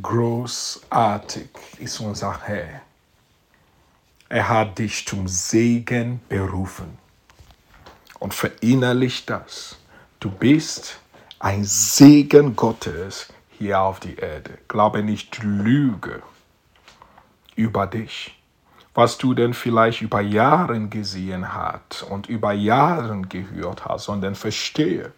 Großartig ist unser Herr. Er hat dich zum Segen berufen. Und verinnerlich das. Du bist ein Segen Gottes hier auf die Erde. Glaube nicht Lüge über dich, was du denn vielleicht über Jahre gesehen hast und über Jahre gehört hast, sondern verstehe,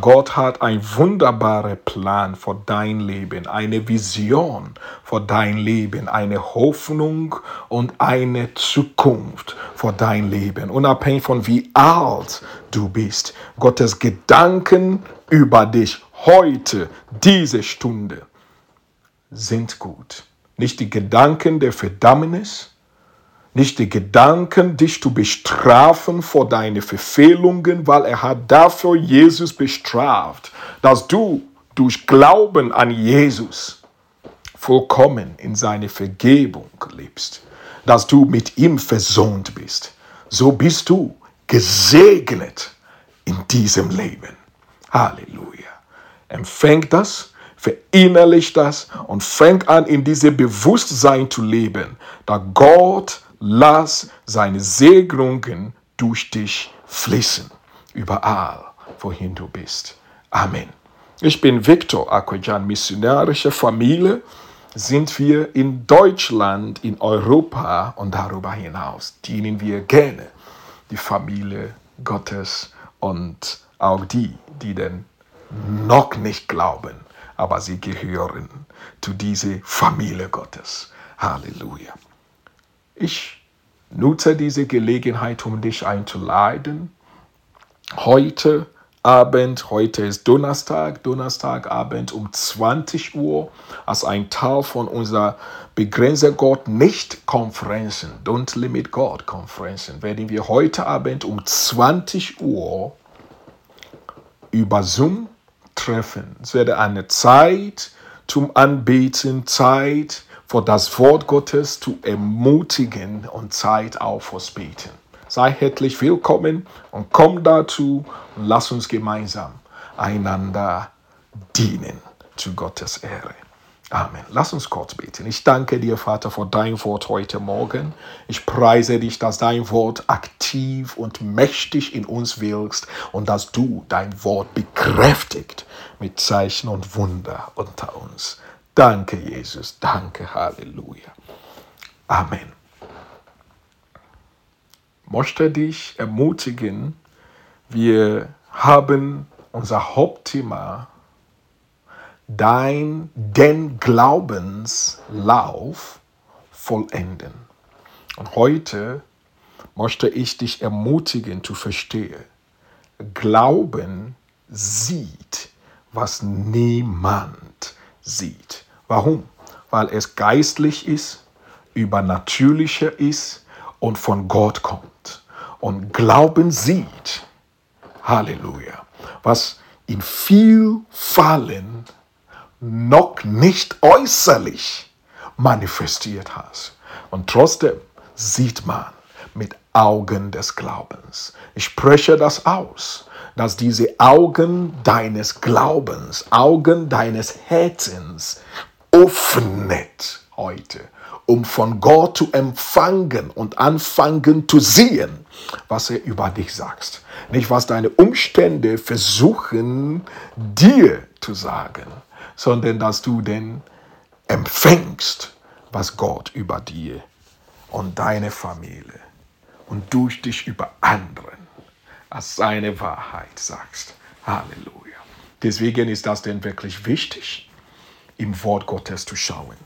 Gott hat einen wunderbaren Plan für dein Leben, eine Vision für dein Leben, eine Hoffnung und eine Zukunft für dein Leben. Unabhängig von wie alt du bist. Gottes Gedanken über dich heute, diese Stunde, sind gut. Nicht die Gedanken der Verdammnis, nicht die Gedanken, dich zu bestrafen vor deine Verfehlungen, weil er hat dafür Jesus bestraft, dass du durch Glauben an Jesus vollkommen in seine Vergebung lebst, dass du mit ihm versöhnt bist. So bist du gesegnet in diesem Leben. Halleluja. Empfäng das, verinnerlich das und fäng an, in diesem Bewusstsein zu leben, dass Gott lass seine Segnungen durch dich fließen, überall, wohin du bist. Amen. Ich bin Victor Akwejan, missionarische Familie sind wir in Deutschland, in Europa und darüber hinaus dienen wir gerne die Familie Gottes und auch die, die denn noch nicht glauben, aber sie gehören zu dieser Familie Gottes. Halleluja. Ich nutze diese Gelegenheit, um dich einzuladen. Heute Abend, heute ist Donnerstag, Donnerstagabend um 20 Uhr, als ein Teil von unserer Begrenze Gott nicht Konferenzen, Don't Limit God Konferenzen, werden wir heute Abend um 20 Uhr über Zoom treffen. Es wird eine Zeit zum Anbeten, Zeit vor das Wort Gottes zu ermutigen und Zeit auch fürs Beten. Sei herzlich willkommen und komm dazu und lass uns gemeinsam einander dienen zu Gottes Ehre. Amen. Lass uns kurz beten. Ich danke dir, Vater, für dein Wort heute Morgen. Ich preise dich, dass dein Wort aktiv und mächtig in uns wirkst und dass du dein Wort bekräftigt mit Zeichen und Wunder unter uns. Danke, Jesus. Danke, Halleluja. Amen. Möchte dich ermutigen, wir haben unser Hauptthema dein den Glaubenslauf vollenden. Und heute möchte ich dich ermutigen zu verstehen. Glauben sieht, was niemand sieht. Warum? Weil es geistlich ist, übernatürlicher ist und von Gott kommt. Und Glauben sieht, Halleluja, was in viel Fallen noch nicht äußerlich manifestiert hat. Und trotzdem sieht man mit Augen des Glaubens. Ich spreche das aus dass diese Augen deines Glaubens, Augen deines Herzens öffnet heute, um von Gott zu empfangen und anfangen zu sehen, was er über dich sagt. Nicht, was deine Umstände versuchen dir zu sagen, sondern dass du denn empfängst, was Gott über dir und deine Familie und durch dich über anderen als seine Wahrheit sagst. Halleluja. Deswegen ist das denn wirklich wichtig, im Wort Gottes zu schauen.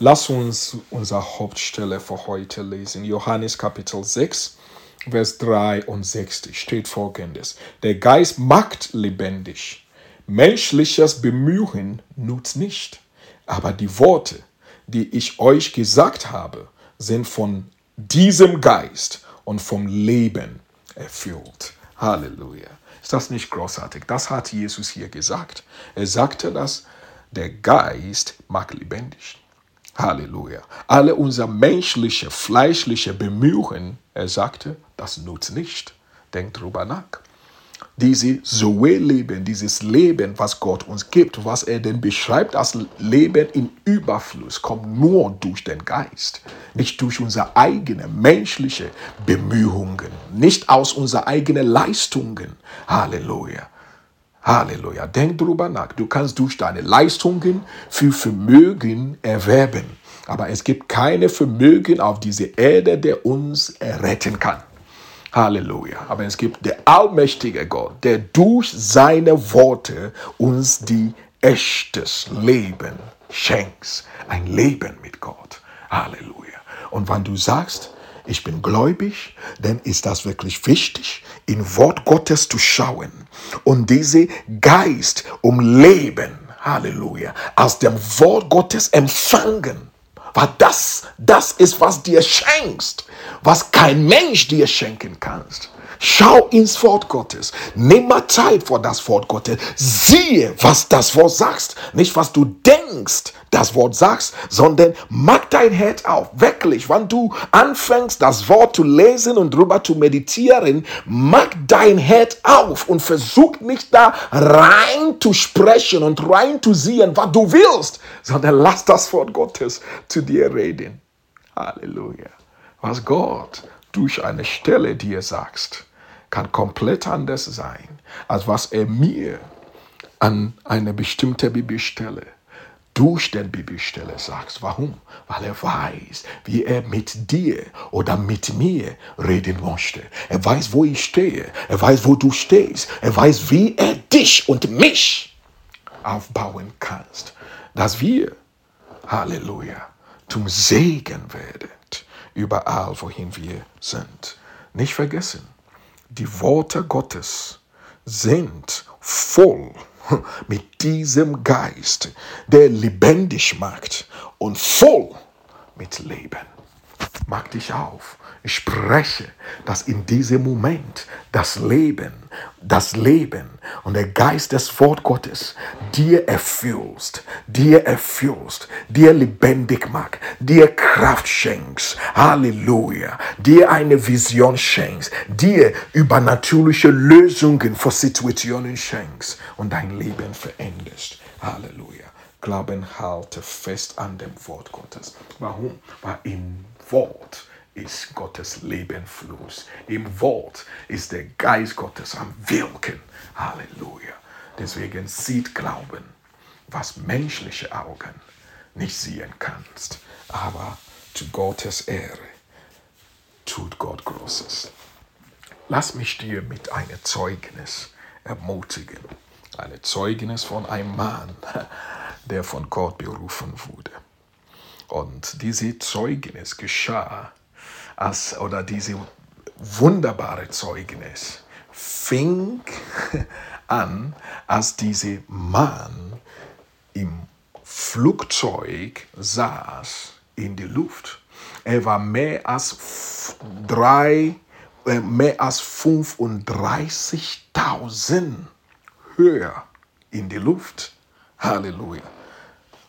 Lass uns unsere Hauptstelle für heute lesen. Johannes Kapitel 6, Vers 63 steht folgendes. Der Geist macht lebendig. Menschliches Bemühen nutzt nicht. Aber die Worte, die ich euch gesagt habe, sind von diesem Geist und vom Leben erfüllt. Halleluja. Ist das nicht großartig? Das hat Jesus hier gesagt. Er sagte, dass der Geist macht lebendig. Halleluja. Alle unser menschliche, fleischliche Bemühungen, er sagte, das nutzt nicht. Denkt drüber nach. diese Zoe-Leben, dieses Leben, was Gott uns gibt, was er denn beschreibt als Leben in Überfluss, kommt nur durch den Geist, nicht durch unsere eigenen menschlichen Bemühungen, nicht aus unseren eigenen Leistungen. Halleluja. Halleluja. Denk drüber nach. Du kannst durch deine Leistungen viel Vermögen erwerben. Aber es gibt keine Vermögen auf dieser Erde, der uns retten kann. Halleluja. Aber es gibt der allmächtige Gott, der durch seine Worte uns die echtes Leben schenkt. Ein Leben mit Gott. Halleluja. Und wenn du sagst, ich bin gläubig, dann ist das wirklich wichtig, in Wort Gottes zu schauen und diese Geist um Leben, Halleluja, aus dem Wort Gottes empfangen weil das, das ist, was dir schenkst, was kein Mensch dir schenken kannst. Schau ins Wort Gottes. Nimm mal Zeit vor das Wort Gottes. Siehe, was das Wort sagst. Nicht, was du denkst, das Wort sagst, sondern mach dein Herz auf. Wirklich, wenn du anfängst, das Wort zu lesen und drüber zu meditieren, mach dein Herz auf und versuch nicht da rein zu sprechen und rein zu sehen, was du willst, sondern lass das Wort Gottes zu dir reden. Halleluja. Was Gott durch eine Stelle dir sagst, kann komplett anders sein, als was er mir an eine bestimmte Bibelstelle durch den Bibelstelle sagt. Warum? Weil er weiß, wie er mit dir oder mit mir reden möchte. Er weiß, wo ich stehe. Er weiß, wo du stehst. Er weiß, wie er dich und mich aufbauen kannst. Dass wir, Halleluja, zum Segen werden, überall, wohin wir sind. Nicht vergessen, die Worte Gottes sind voll mit diesem Geist, der lebendig macht und voll mit Leben. Mach dich auf. Ich spreche, dass in diesem Moment das Leben, das Leben und der Geist des Wort Gottes dir erfüllst, dir erfüllst, dir lebendig macht, dir Kraft schenkst. Halleluja. Dir eine Vision schenkst, dir übernatürliche Lösungen für Situationen schenkst und dein Leben veränderst. Halleluja. Glauben halte fest an dem Wort Gottes. Warum? Weil im Wort ist Gottes Lebenfluss. Im Wort ist der Geist Gottes am Wirken. Halleluja. Deswegen sieht Glauben, was menschliche Augen nicht sehen kannst. Aber zu Gottes Ehre tut Gott Großes. Lass mich dir mit einem Zeugnis ermutigen. Ein Zeugnis von einem Mann, der von Gott berufen wurde. Und diese Zeugnis geschah als, oder diese wunderbare Zeugnis fing an, als dieser Mann im Flugzeug saß in die Luft. Er war mehr als drei, äh, mehr als 35.000 höher in die Luft. Halleluja.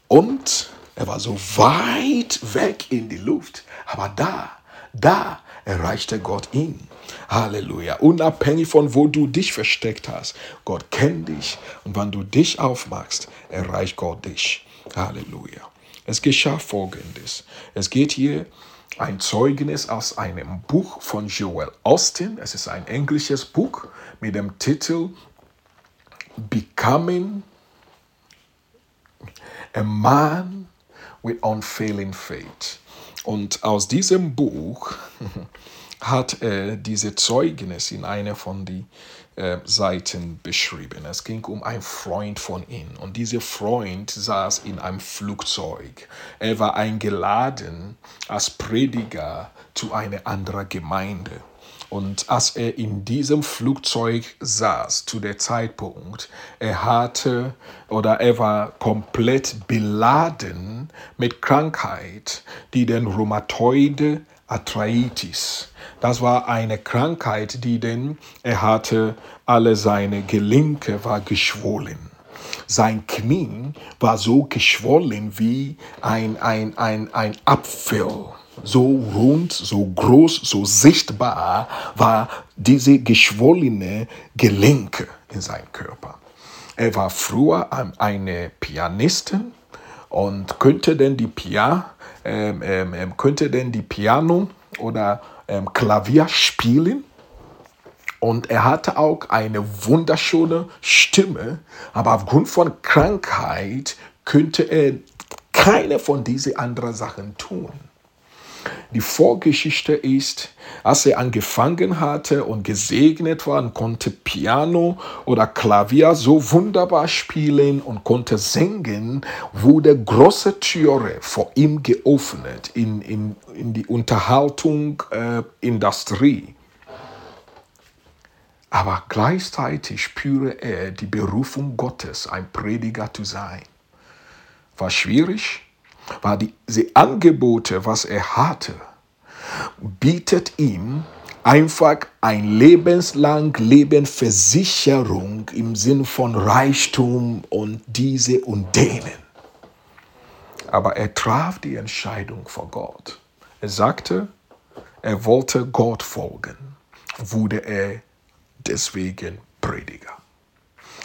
Und er war so weit weg in die Luft, aber da da erreichte Gott ihn. Halleluja. Unabhängig von wo du dich versteckt hast. Gott kennt dich. Und wenn du dich aufmachst, erreicht Gott dich. Halleluja. Es geschah folgendes. Es geht hier ein Zeugnis aus einem Buch von Joel Austin. Es ist ein englisches Buch mit dem Titel Becoming a Man with Unfailing Faith. Und aus diesem Buch hat er diese Zeugnis in einer von den äh, Seiten beschrieben. Es ging um einen Freund von ihm. Und dieser Freund saß in einem Flugzeug. Er war eingeladen als Prediger zu einer anderen Gemeinde. Und als er in diesem Flugzeug saß, zu der Zeitpunkt, er hatte oder er war komplett beladen mit Krankheit, die den Rheumatoide Arthritis. Das war eine Krankheit, die denn er hatte, alle seine Gelenke war geschwollen. Sein Knie war so geschwollen wie ein, ein, ein, ein Apfel. So rund, so groß, so sichtbar war diese geschwollene Gelenke in seinem Körper. Er war früher eine Pianistin und könnte denn die Pia, ähm, ähm, ähm, könnte denn die Piano oder ähm, Klavier spielen. Und er hatte auch eine wunderschöne Stimme, aber aufgrund von Krankheit könnte er keine von diesen anderen Sachen tun. Die Vorgeschichte ist, als er angefangen hatte und gesegnet war und konnte Piano oder Klavier so wunderbar spielen und konnte singen, wurde große Türe vor ihm geöffnet in, in, in die Unterhaltungsindustrie. Äh, Aber gleichzeitig spüre er die Berufung Gottes, ein Prediger zu sein. War schwierig, war diese Angebote, was er hatte, bietet ihm einfach ein lebenslang Lebensversicherung im Sinn von Reichtum und diese und denen. Aber er traf die Entscheidung vor Gott. Er sagte, er wollte Gott folgen, wurde er deswegen Prediger.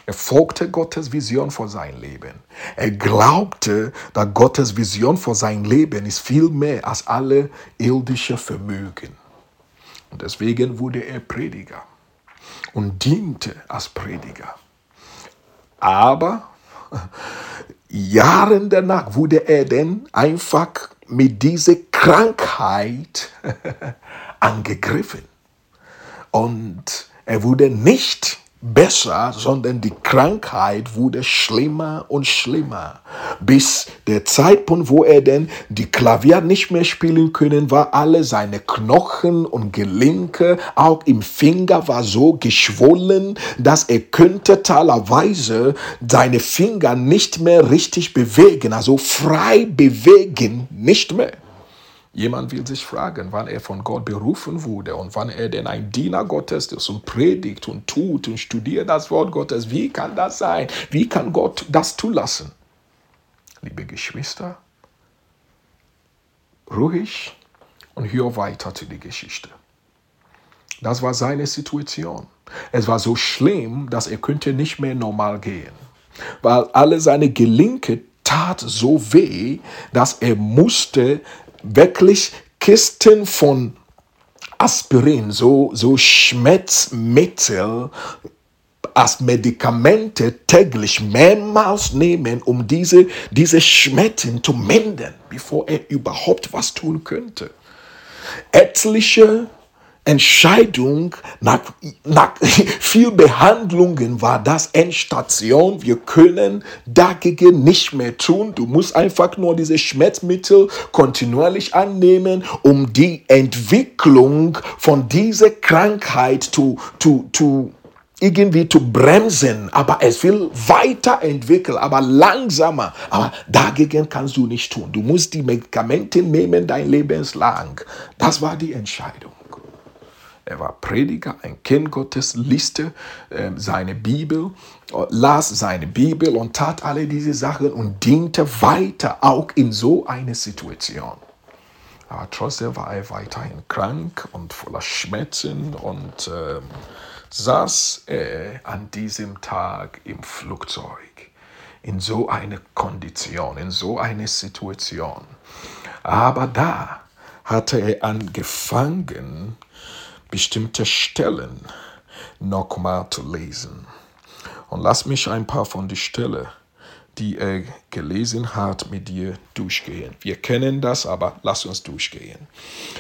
Er folgte Gottes Vision für sein Leben. Er glaubte, dass Gottes Vision für sein Leben ist viel mehr als alle irdische Vermögen. Und deswegen wurde er Prediger und diente als Prediger. Aber Jahre danach wurde er dann einfach mit dieser Krankheit angegriffen. Und er wurde nicht besser, sondern die Krankheit wurde schlimmer und schlimmer. Bis der Zeitpunkt, wo er denn die Klavier nicht mehr spielen können, war alle seine Knochen und Gelenke, auch im Finger war so geschwollen, dass er könnte teilweise seine Finger nicht mehr richtig bewegen, also frei bewegen, nicht mehr. Jemand will sich fragen, wann er von Gott berufen wurde und wann er denn ein Diener Gottes ist und predigt und tut und studiert das Wort Gottes. Wie kann das sein? Wie kann Gott das zulassen? Liebe Geschwister, ruhig und hör weiter zu der Geschichte. Das war seine Situation. Es war so schlimm, dass er könnte nicht mehr normal gehen, weil alle seine Gelenke tat so weh, dass er musste wirklich Kisten von Aspirin, so, so Schmerzmittel als Medikamente täglich mehrmals nehmen, um diese, diese Schmerzen zu mindern, bevor er überhaupt was tun könnte. Etliche Entscheidung nach, nach viel Behandlungen war das Endstation. Wir können dagegen nicht mehr tun. Du musst einfach nur diese Schmerzmittel kontinuierlich annehmen, um die Entwicklung von dieser Krankheit zu, zu, zu irgendwie zu bremsen, aber es will weiterentwickeln, aber langsamer. Aber dagegen kannst du nicht tun. Du musst die Medikamente nehmen dein Lebenslang. Das war die Entscheidung. Er war Prediger, ein Kind Gottes, lieste äh, seine Bibel, las seine Bibel und tat alle diese Sachen und diente weiter, auch in so einer Situation. Aber trotzdem war er weiterhin krank und voller Schmerzen und äh, saß er an diesem Tag im Flugzeug in so einer Kondition, in so einer Situation. Aber da hatte er angefangen, bestimmte Stellen nochmal zu lesen. Und lass mich ein paar von den Stellen, die er gelesen hat, mit dir durchgehen. Wir kennen das, aber lass uns durchgehen.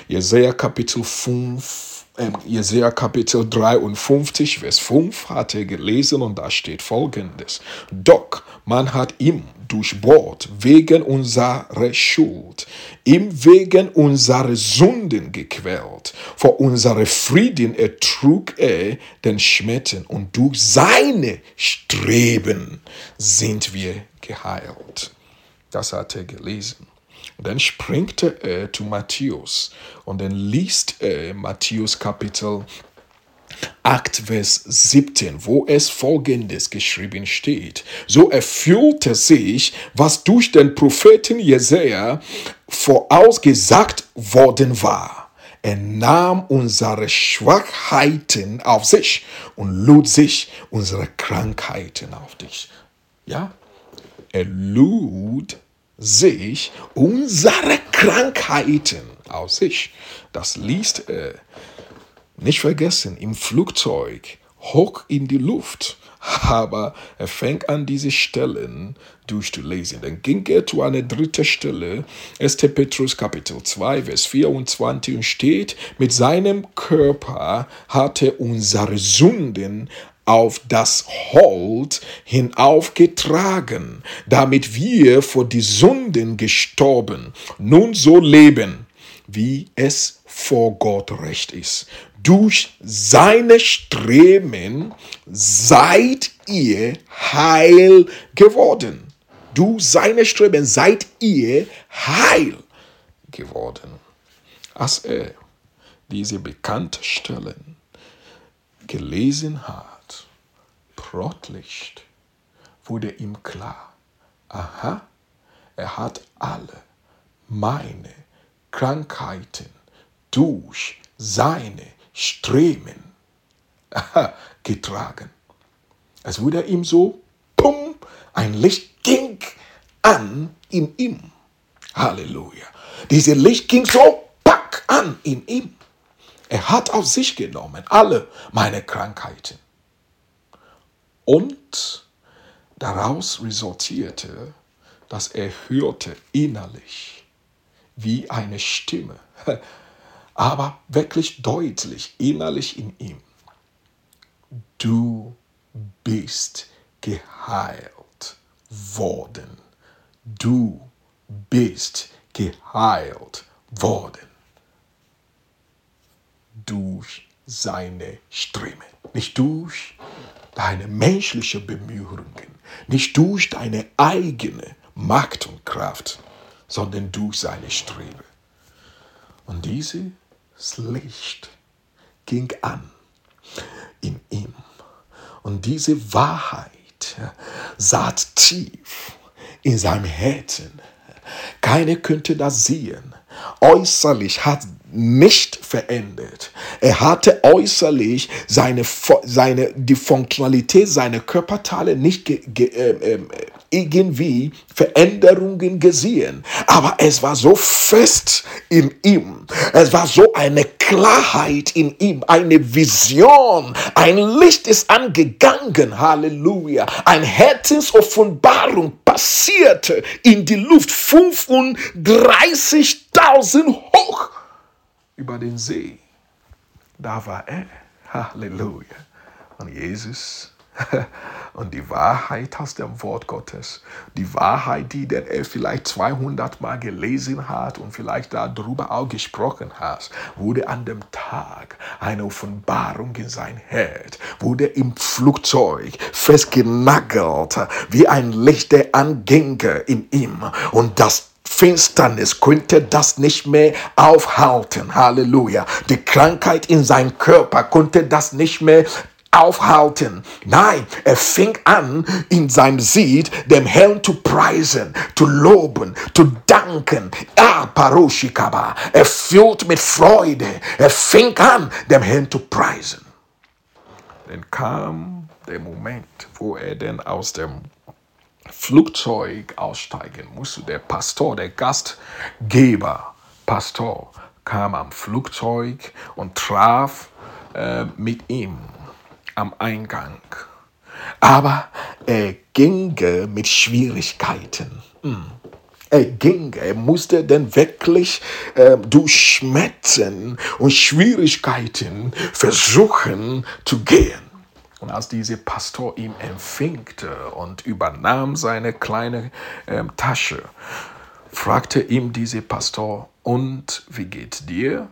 Jesaja Kapitel 5, äh, Jesaja Kapitel 53, Vers 5 hat er gelesen und da steht folgendes. Doch man hat ihm durchbohrt wegen unserer Schuld, ihm wegen unserer Sünden gequält. Vor unserem Frieden ertrug er den Schmerzen und durch seine Streben sind wir geheilt. Das hat er gelesen. Dann springt er zu Matthäus und dann liest er Matthäus Kapitel 8, Vers 17, wo es folgendes geschrieben steht. So erfüllte sich, was durch den Propheten Jesaja vorausgesagt worden war. Er nahm unsere Schwachheiten auf sich und lud sich unsere Krankheiten auf dich. Ja? Er lud sich unsere Krankheiten auf sich. Das liest er. Nicht vergessen, im Flugzeug, hoch in die Luft. Aber er fängt an, diese Stellen durchzulesen. Dann ging er zu einer dritten Stelle, 1. Petrus Kapitel 2, Vers 24 und steht, mit seinem Körper hat er unsere Sünden auf das Hold hinaufgetragen, damit wir vor die Sünden gestorben, nun so leben, wie es vor Gott recht ist. Durch seine Streben seid ihr heil geworden. Durch seine Streben seid ihr heil geworden. Als er diese bekannten Stellen gelesen hat, plötzlich wurde ihm klar, aha, er hat alle meine Krankheiten durch seine Streben getragen. Es wurde ihm so, pum, ein Licht ging an in ihm. Halleluja. Dieses Licht ging so, pack an in ihm. Er hat auf sich genommen alle meine Krankheiten. Und daraus resultierte, dass er hörte innerlich wie eine Stimme aber wirklich deutlich innerlich in ihm. Du bist geheilt worden. Du bist geheilt worden. Durch seine Ströme. Nicht durch deine menschliche Bemühungen, nicht durch deine eigene Macht und Kraft, sondern durch seine Strebe. Und diese das Licht ging an in ihm. Und diese Wahrheit saß tief in seinem Herzen. Keiner könnte das sehen. Äußerlich hat nicht verändert. Er hatte äußerlich seine, seine, die Funktionalität seiner Körperteile nicht ge, ge, äh, irgendwie Veränderungen gesehen. Aber es war so fest in ihm. Es war so eine Klarheit in ihm, eine Vision. Ein Licht ist angegangen. Halleluja. Ein Herzensoffenbarung passierte in die Luft. 35.000 hoch über den See. Da war er. Halleluja. Und Jesus und die Wahrheit aus dem Wort Gottes, die Wahrheit, die er vielleicht 200 Mal gelesen hat und vielleicht darüber auch gesprochen hat, wurde an dem Tag eine Offenbarung in sein Herz, wurde im Flugzeug festgenagelt, wie ein Licht, der anginge in ihm und das Finsternis könnte das nicht mehr aufhalten. Halleluja. Die Krankheit in seinem Körper konnte das nicht mehr aufhalten. Nein, er fing an, in seinem Sieg dem Herrn zu preisen, zu loben, zu danken. Ah, Paroshikaba. Er fühlt mit Freude. Er fing an, dem Herrn zu preisen. Dann kam der Moment, wo er denn aus dem Flugzeug aussteigen musste. Der Pastor, der Gastgeber, Pastor, kam am Flugzeug und traf äh, mit ihm am Eingang. Aber er ging mit Schwierigkeiten. Hm. Er ging, er musste dann wirklich äh, durch Schmerzen und Schwierigkeiten versuchen zu gehen. Und als dieser Pastor ihn empfingte und übernahm seine kleine äh, Tasche, fragte ihm dieser Pastor, und wie geht's dir?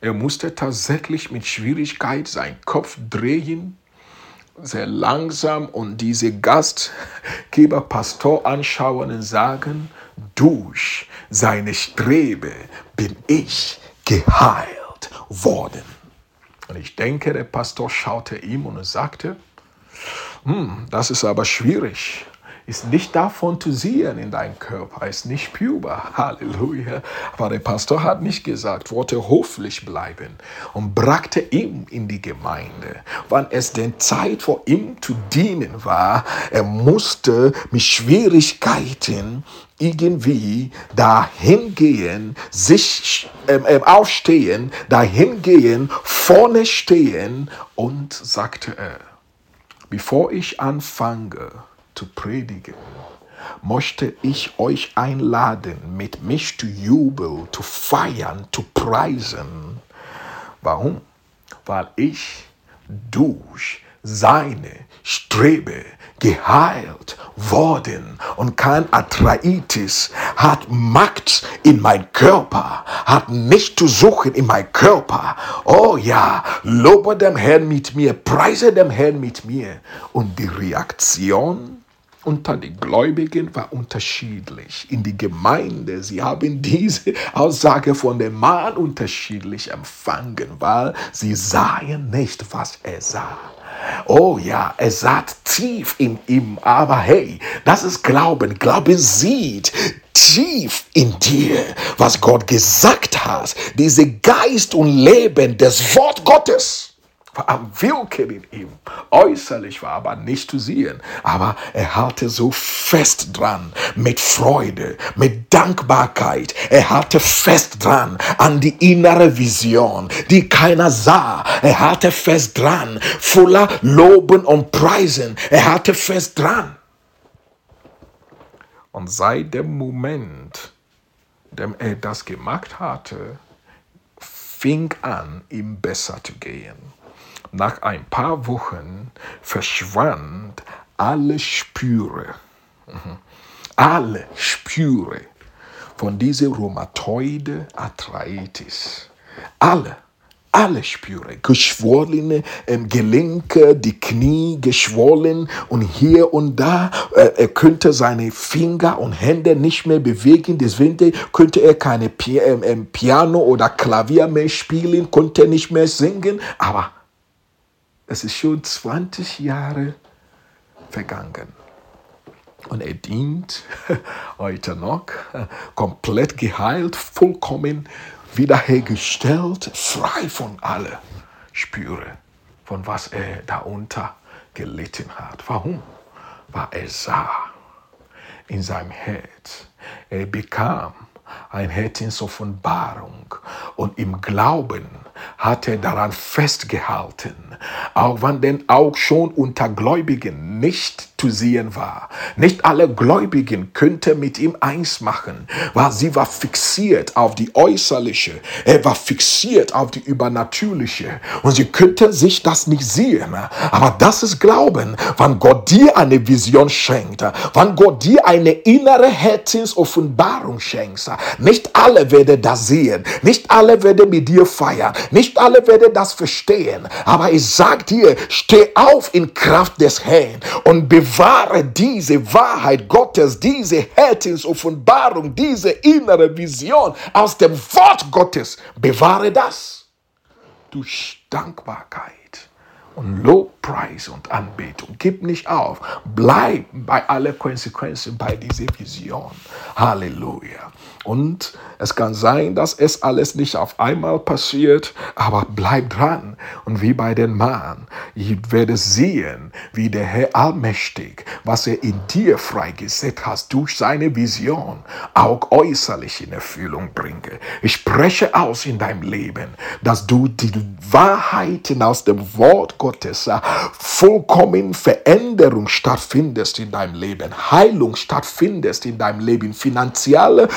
Er musste tatsächlich mit Schwierigkeit seinen Kopf drehen, sehr langsam und diese Gastgeber Pastor anschauen und sagen, durch seine Strebe bin ich geheilt worden. Und ich denke, der Pastor schaute ihm und sagte, hm, das ist aber schwierig ist nicht davon zu sehen in deinem Körper, ist nicht spürbar. Halleluja. Aber der Pastor hat nicht gesagt, wollte hoffentlich bleiben und brachte ihm in die Gemeinde. Wann es denn Zeit vor ihm zu dienen war, er musste mit Schwierigkeiten irgendwie dahin gehen, sich ähm, ähm, aufstehen, dahin gehen, vorne stehen und sagte er, bevor ich anfange, zu predigen, möchte ich euch einladen, mit mich zu jubeln, zu feiern, zu preisen. Warum? Weil ich durch seine Strebe geheilt worden und kein Arthritis hat Macht in mein Körper, hat nicht zu suchen in mein Körper. Oh ja, lobe dem Herrn mit mir, preise dem Herrn mit mir. Und die Reaktion unter den Gläubigen war unterschiedlich. In die Gemeinde, sie haben diese Aussage von dem Mann unterschiedlich empfangen, weil sie sahen nicht, was er sah. Oh ja, er saß tief in ihm, aber hey, das ist Glauben. Glauben sieht tief in dir, was Gott gesagt hat. Diese Geist und Leben des Wort Gottes war am Wirken in ihm. Äußerlich war aber nicht zu sehen, aber er halte so fest dran, mit Freude, mit Dankbarkeit. Er halte fest dran an die innere Vision, die keiner sah. Er halte fest dran, voller Loben und Preisen. Er halte fest dran. Und seit dem Moment, dem er das gemacht hatte, fing an, ihm besser zu gehen. Nach ein paar Wochen verschwand alle Spüre, mhm, alle Spüre von dieser Rheumatoide Arthritis. Alle, alle Spüre, geschwollene ähm, Gelenke, die Knie geschwollen und hier und da. Äh, er könnte seine Finger und Hände nicht mehr bewegen, deswegen könnte er keine Pi ähm, ähm Piano oder Klavier mehr spielen, konnte nicht mehr singen, aber es ist schon 20 Jahre vergangen. Und er dient heute noch komplett geheilt, vollkommen wiederhergestellt, frei von allen Spüre, von was er darunter gelitten hat. Warum? Weil er sah in seinem Herz. Er bekam ein Herzensoffenbarung und im Glauben hat er daran festgehalten, auch wenn denn auch schon unter Gläubigen nicht zu sehen war. Nicht alle Gläubigen könnten mit ihm eins machen, weil sie war fixiert auf die äußerliche, er war fixiert auf die übernatürliche und sie könnten sich das nicht sehen. Aber das ist Glauben, wann Gott dir eine Vision schenkt, wann Gott dir eine innere Herzensoffenbarung schenkt. Nicht alle werden das sehen, nicht alle werden mit dir feiern, nicht alle werden das verstehen, aber ich sag dir, steh auf in Kraft des Herrn und bewahre diese Wahrheit Gottes, diese Herzensoffenbarung, diese innere Vision aus dem Wort Gottes. Bewahre das durch Dankbarkeit und Lobpreis und Anbetung. Gib nicht auf. Bleib bei aller Konsequenzen bei dieser Vision. Halleluja. Und es kann sein, dass es alles nicht auf einmal passiert, aber bleib dran. Und wie bei den Mann, ich werde sehen, wie der Herr allmächtig, was er in dir freigesetzt hat, durch seine Vision, auch äußerlich in Erfüllung bringe. Ich spreche aus in deinem Leben, dass du die Wahrheiten aus dem Wort Gottes vollkommen Veränderung stattfindest in deinem Leben, Heilung stattfindest in deinem Leben, finanzielle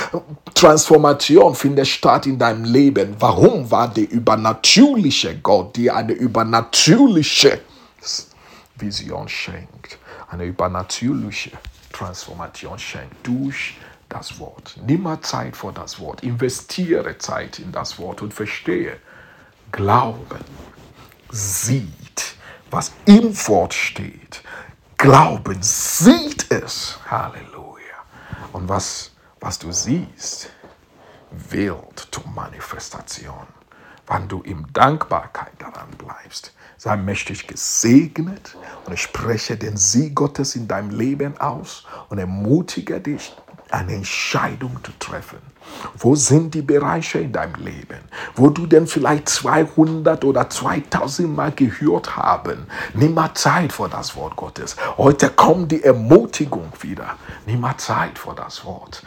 Transformation findet statt in deinem Leben. Warum war der übernatürliche Gott dir eine übernatürliche Vision schenkt? Eine übernatürliche Transformation schenkt durch das Wort. Nimm mal Zeit vor das Wort. Investiere Zeit in das Wort und verstehe. Glauben sieht, was im Wort steht. Glauben sieht es. Halleluja. Und was was du siehst, wird zur Manifestation. wann du in Dankbarkeit daran bleibst. Sei mächtig gesegnet und ich spreche den Sieg Gottes in deinem Leben aus und ermutige dich, eine Entscheidung zu treffen. Wo sind die Bereiche in deinem Leben, wo du denn vielleicht 200 oder 2000 Mal gehört haben? Nimm mal Zeit vor das Wort Gottes. Heute kommt die Ermutigung wieder. Nimm mal Zeit vor das Wort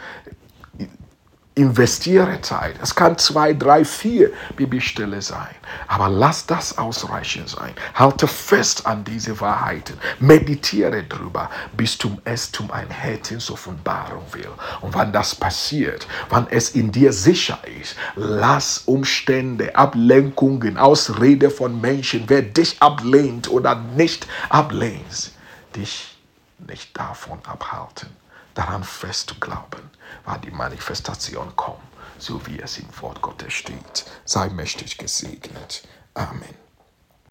investiere Zeit. Es kann zwei, drei, vier Bibelstelle sein. Aber lass das ausreichend sein. Halte fest an diese Wahrheiten. Meditiere drüber, bis zum es zum ein Herzensoffenbarung will. Und wann das passiert, wann es in dir sicher ist, lass Umstände, Ablenkungen, Ausrede von Menschen, wer dich ablehnt oder nicht ablehnt, dich nicht davon abhalten, daran fest zu glauben war die Manifestation kommen, so wie es im Wort Gottes steht. Sei mächtig gesegnet. Amen.